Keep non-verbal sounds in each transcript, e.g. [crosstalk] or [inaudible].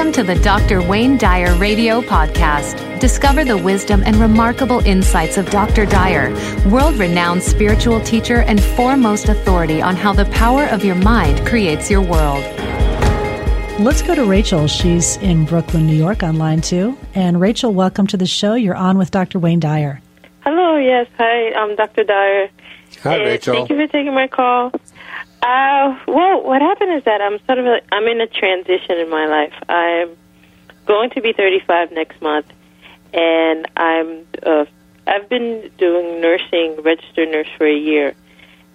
Welcome to the Dr. Wayne Dyer Radio Podcast. Discover the wisdom and remarkable insights of Dr. Dyer, world renowned spiritual teacher and foremost authority on how the power of your mind creates your world. Let's go to Rachel. She's in Brooklyn, New York on line two. And Rachel, welcome to the show. You're on with Dr. Wayne Dyer. Hello, yes. Hi, I'm Dr. Dyer. Hi, Uh, Rachel. Thank you for taking my call. Uh, well, what happened is that I'm sort of a, I'm in a transition in my life. I'm going to be 35 next month, and I'm uh, I've been doing nursing, registered nurse for a year,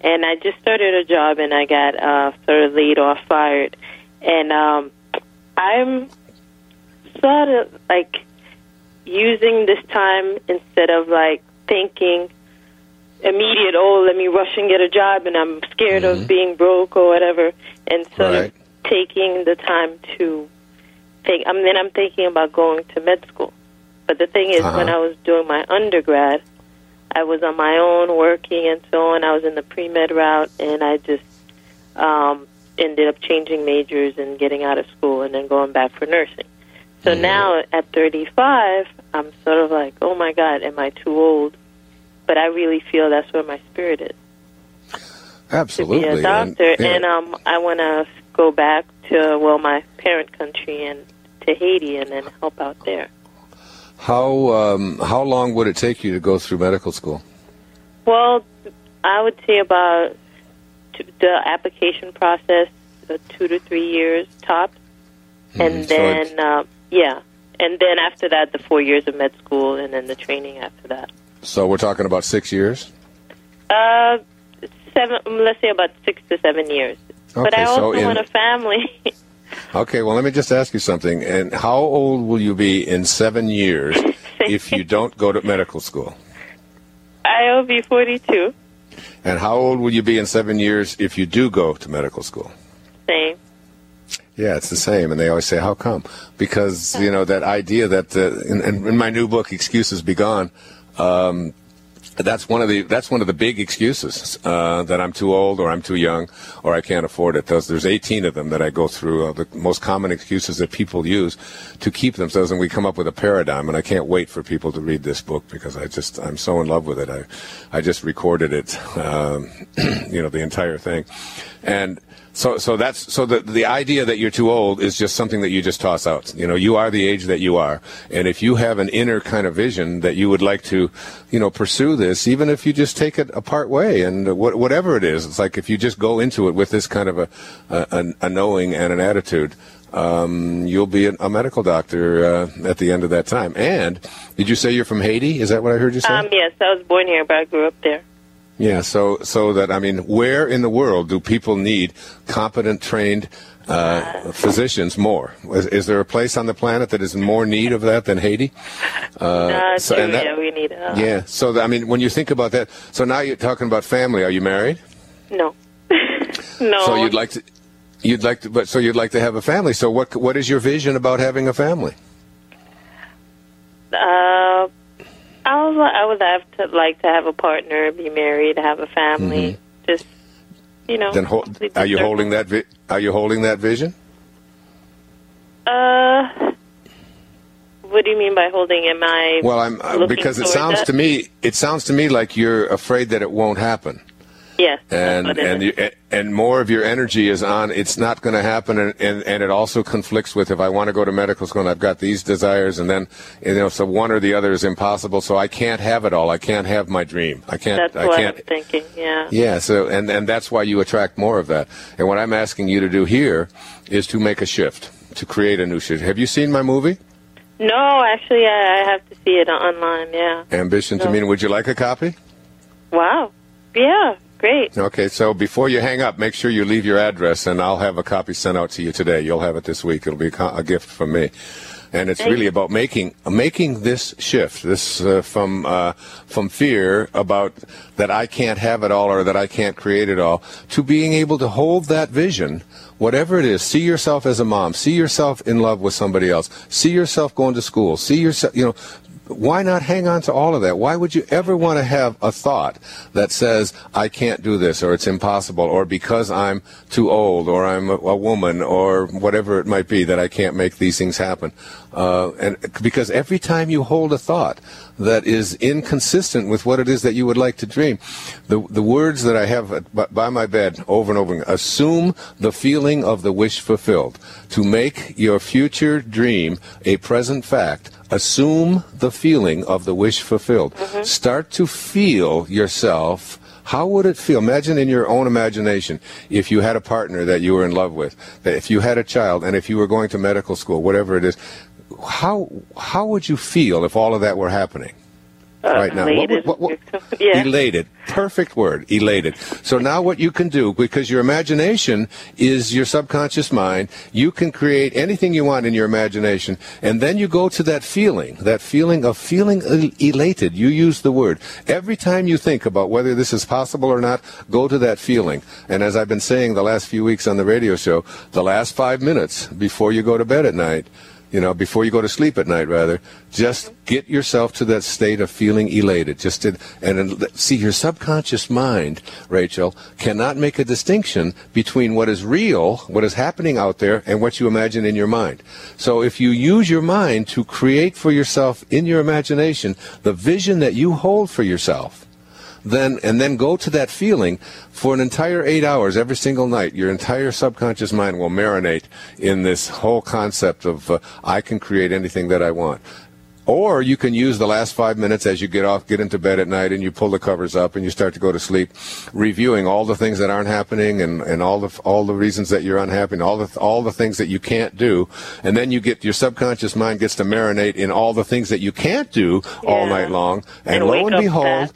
and I just started a job and I got uh, sort of laid off, fired, and um, I'm sort of like using this time instead of like thinking immediate, oh, let me rush and get a job and I'm scared of being broke or whatever, and sort Right. of taking the time to think. I mean, then I'm thinking about going to med school. But the thing is, Uh-huh. when I was doing my undergrad, I was on my own working and so on. I was in the pre med route, and I just um, ended up changing majors and getting out of school and then going back for nursing. So now at 35, I'm sort of like, oh my God, am I too old? But I really feel that's where my spirit is Absolutely. to be a And- doctor, yeah. and, um, I want to go back to well my parent country and to Haiti and then help out there. how um, how long would it take you to go through medical school? Well, I would say about t- the application process, uh, two to three years tops, and Mhm, so then uh, yeah, and then after that, the four years of med school, and then the training after that. So we're talking about six years. Uh, seven. Let's say about six to seven years. but Okay, I so also in- want a family. [laughs] Okay, well, let me just ask you something. And how old will you be in seven years [laughs] if you don't go to medical school? I'll be forty-two. And how old will you be in seven years if you do go to medical school? Same. Yeah, it's the same. And they always say, how come? Because, you know, that idea that, uh, in, in in my new book, Excuses Be Gone, um, that's one of the that's one of the big excuses uh, that I'm too old or I'm too young or I can't afford it. Those, there's 18 of them that I go through. Uh, the most common excuses that people use to keep themselves, and we come up with a paradigm. And I can't wait for people to read this book because I just I'm so in love with it. I I just recorded it, um, [clears throat] you know, the entire thing, and. So, so that's so the the idea that you're too old is just something that you just toss out. You know, you are the age that you are, and if you have an inner kind of vision that you would like to, you know, pursue this, even if you just take it a part way and what, whatever it is, it's like if you just go into it with this kind of a a, a knowing and an attitude, um, you'll be a, medical doctor uh, at the end of that time. And did you say you're from Haiti? Is that what I heard you say? Um, yes, I was born here, but I grew up there. Yeah, so so that I mean, where in the world do people need competent, trained uh, physicians more? Is, is there a place on the planet that is in more need of that than Haiti? Uh, so- true, and that- yeah, we need. Uh, Yeah. So that, I mean, when you think about that, so now you're talking about family. Are you married? No. [laughs] no. So you'd like to. You'd like to, but so you'd like to have a family. So what what is your vision about having a family? Uh, would, I would have to like to have a partner, be married, have a family. Just you know. Mm-hmm. Then ho- are you holding that? Vi- are you holding that vision? Uh, what do you mean by holding? Am I? Well, I'm uh, because it sounds that? to me it sounds to me like you're afraid that it won't happen. Yes. and and you, and more of your energy is on it's not going to happen and, and and it also conflicts with if I want to go to medical school and I've got these desires and then you know so one or the other is impossible so I can't have it all I can't have my dream I can't That's I what can't I'm thinking. Yeah. yeah so and and that's why you attract more of that and what I'm asking you to do here is to make a shift to create a new shift have you seen my movie No, actually, I, I have to see it online. Yeah. Ambition to Meaning would you like a copy Wow. Yeah. Great. Okay, so before you hang up, make sure you leave your address, and I'll have a copy sent out to you today. You'll have it this week. It'll be a a gift from me. And it's really about making making this shift, this uh, from uh, from fear about that I can't have it all or that I can't create it all, to being able to hold that vision, whatever it is. See yourself as a mom. See yourself in love with somebody else. See yourself going to school. See yourself, you know, why not hang on to all of that? Why would you ever want to have a thought that says, I can't do this, or it's impossible, or because I'm too old, or I'm a, woman, or whatever it might be, that I can't make these things happen? Uh, and because every time you hold a thought that is inconsistent with what it is that you would like to dream, the, the words that I have by my bed over and over again, assume the feeling of the wish fulfilled. To make your future dream a present fact, assume the feeling of the wish fulfilled. Mm-hmm. Start to feel yourself. How would it feel? Imagine in your own imagination if you had a partner that you were in love with, that if you had a child, and if you were going to medical school, whatever it is. How how would you feel if all of that were happening? Uh, right now. Elated. What, what, what, [laughs] yeah. Elated. Perfect word. Elated. So now what you can do, because your imagination is your subconscious mind, you can create anything you want in your imagination, and then you go to that feeling, that feeling of feeling elated. You use the word. Every time you think about whether this is possible or not, go to that feeling. And as I've been saying the last few weeks on the radio show, the last five minutes before you go to bed at night, you know, before you go to sleep at night, rather, just get yourself to that state of feeling elated. Just to, and see, your subconscious mind, Rachel, cannot make a distinction between what is real, what is happening out there, and what you imagine in your mind. So if you use your mind to create for yourself in your imagination the vision that you hold for yourself, then and then go to that feeling for an entire eight hours every single night. Your entire subconscious mind will marinate in this whole concept of uh, I can create anything that I want. Or you can use the last five minutes as you get off, get into bed at night, and you pull the covers up and you start to go to sleep, reviewing all the things that aren't happening and, and all the all the reasons that you're unhappy, and all the all the things that you can't do, and then you get your subconscious mind gets to marinate in all the things that you can't do yeah. all night long, and, and lo and behold.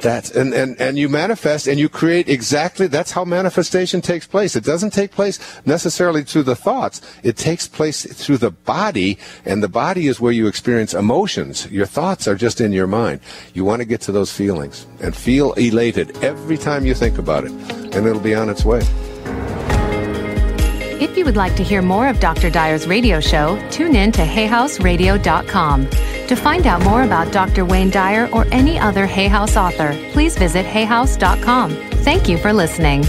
That's and, and, and you manifest and you create exactly that's how manifestation takes place. It doesn't take place necessarily through the thoughts. It takes place through the body, and the body is where you experience emotions. Your thoughts are just in your mind. You want to get to those feelings and feel elated every time you think about it, and it'll be on its way. If you would like to hear more of Dr. Dyer's radio show, tune in to hayhouseradio.com. To find out more about Dr. Wayne Dyer or any other Hay House author, please visit hayhouse.com. Thank you for listening.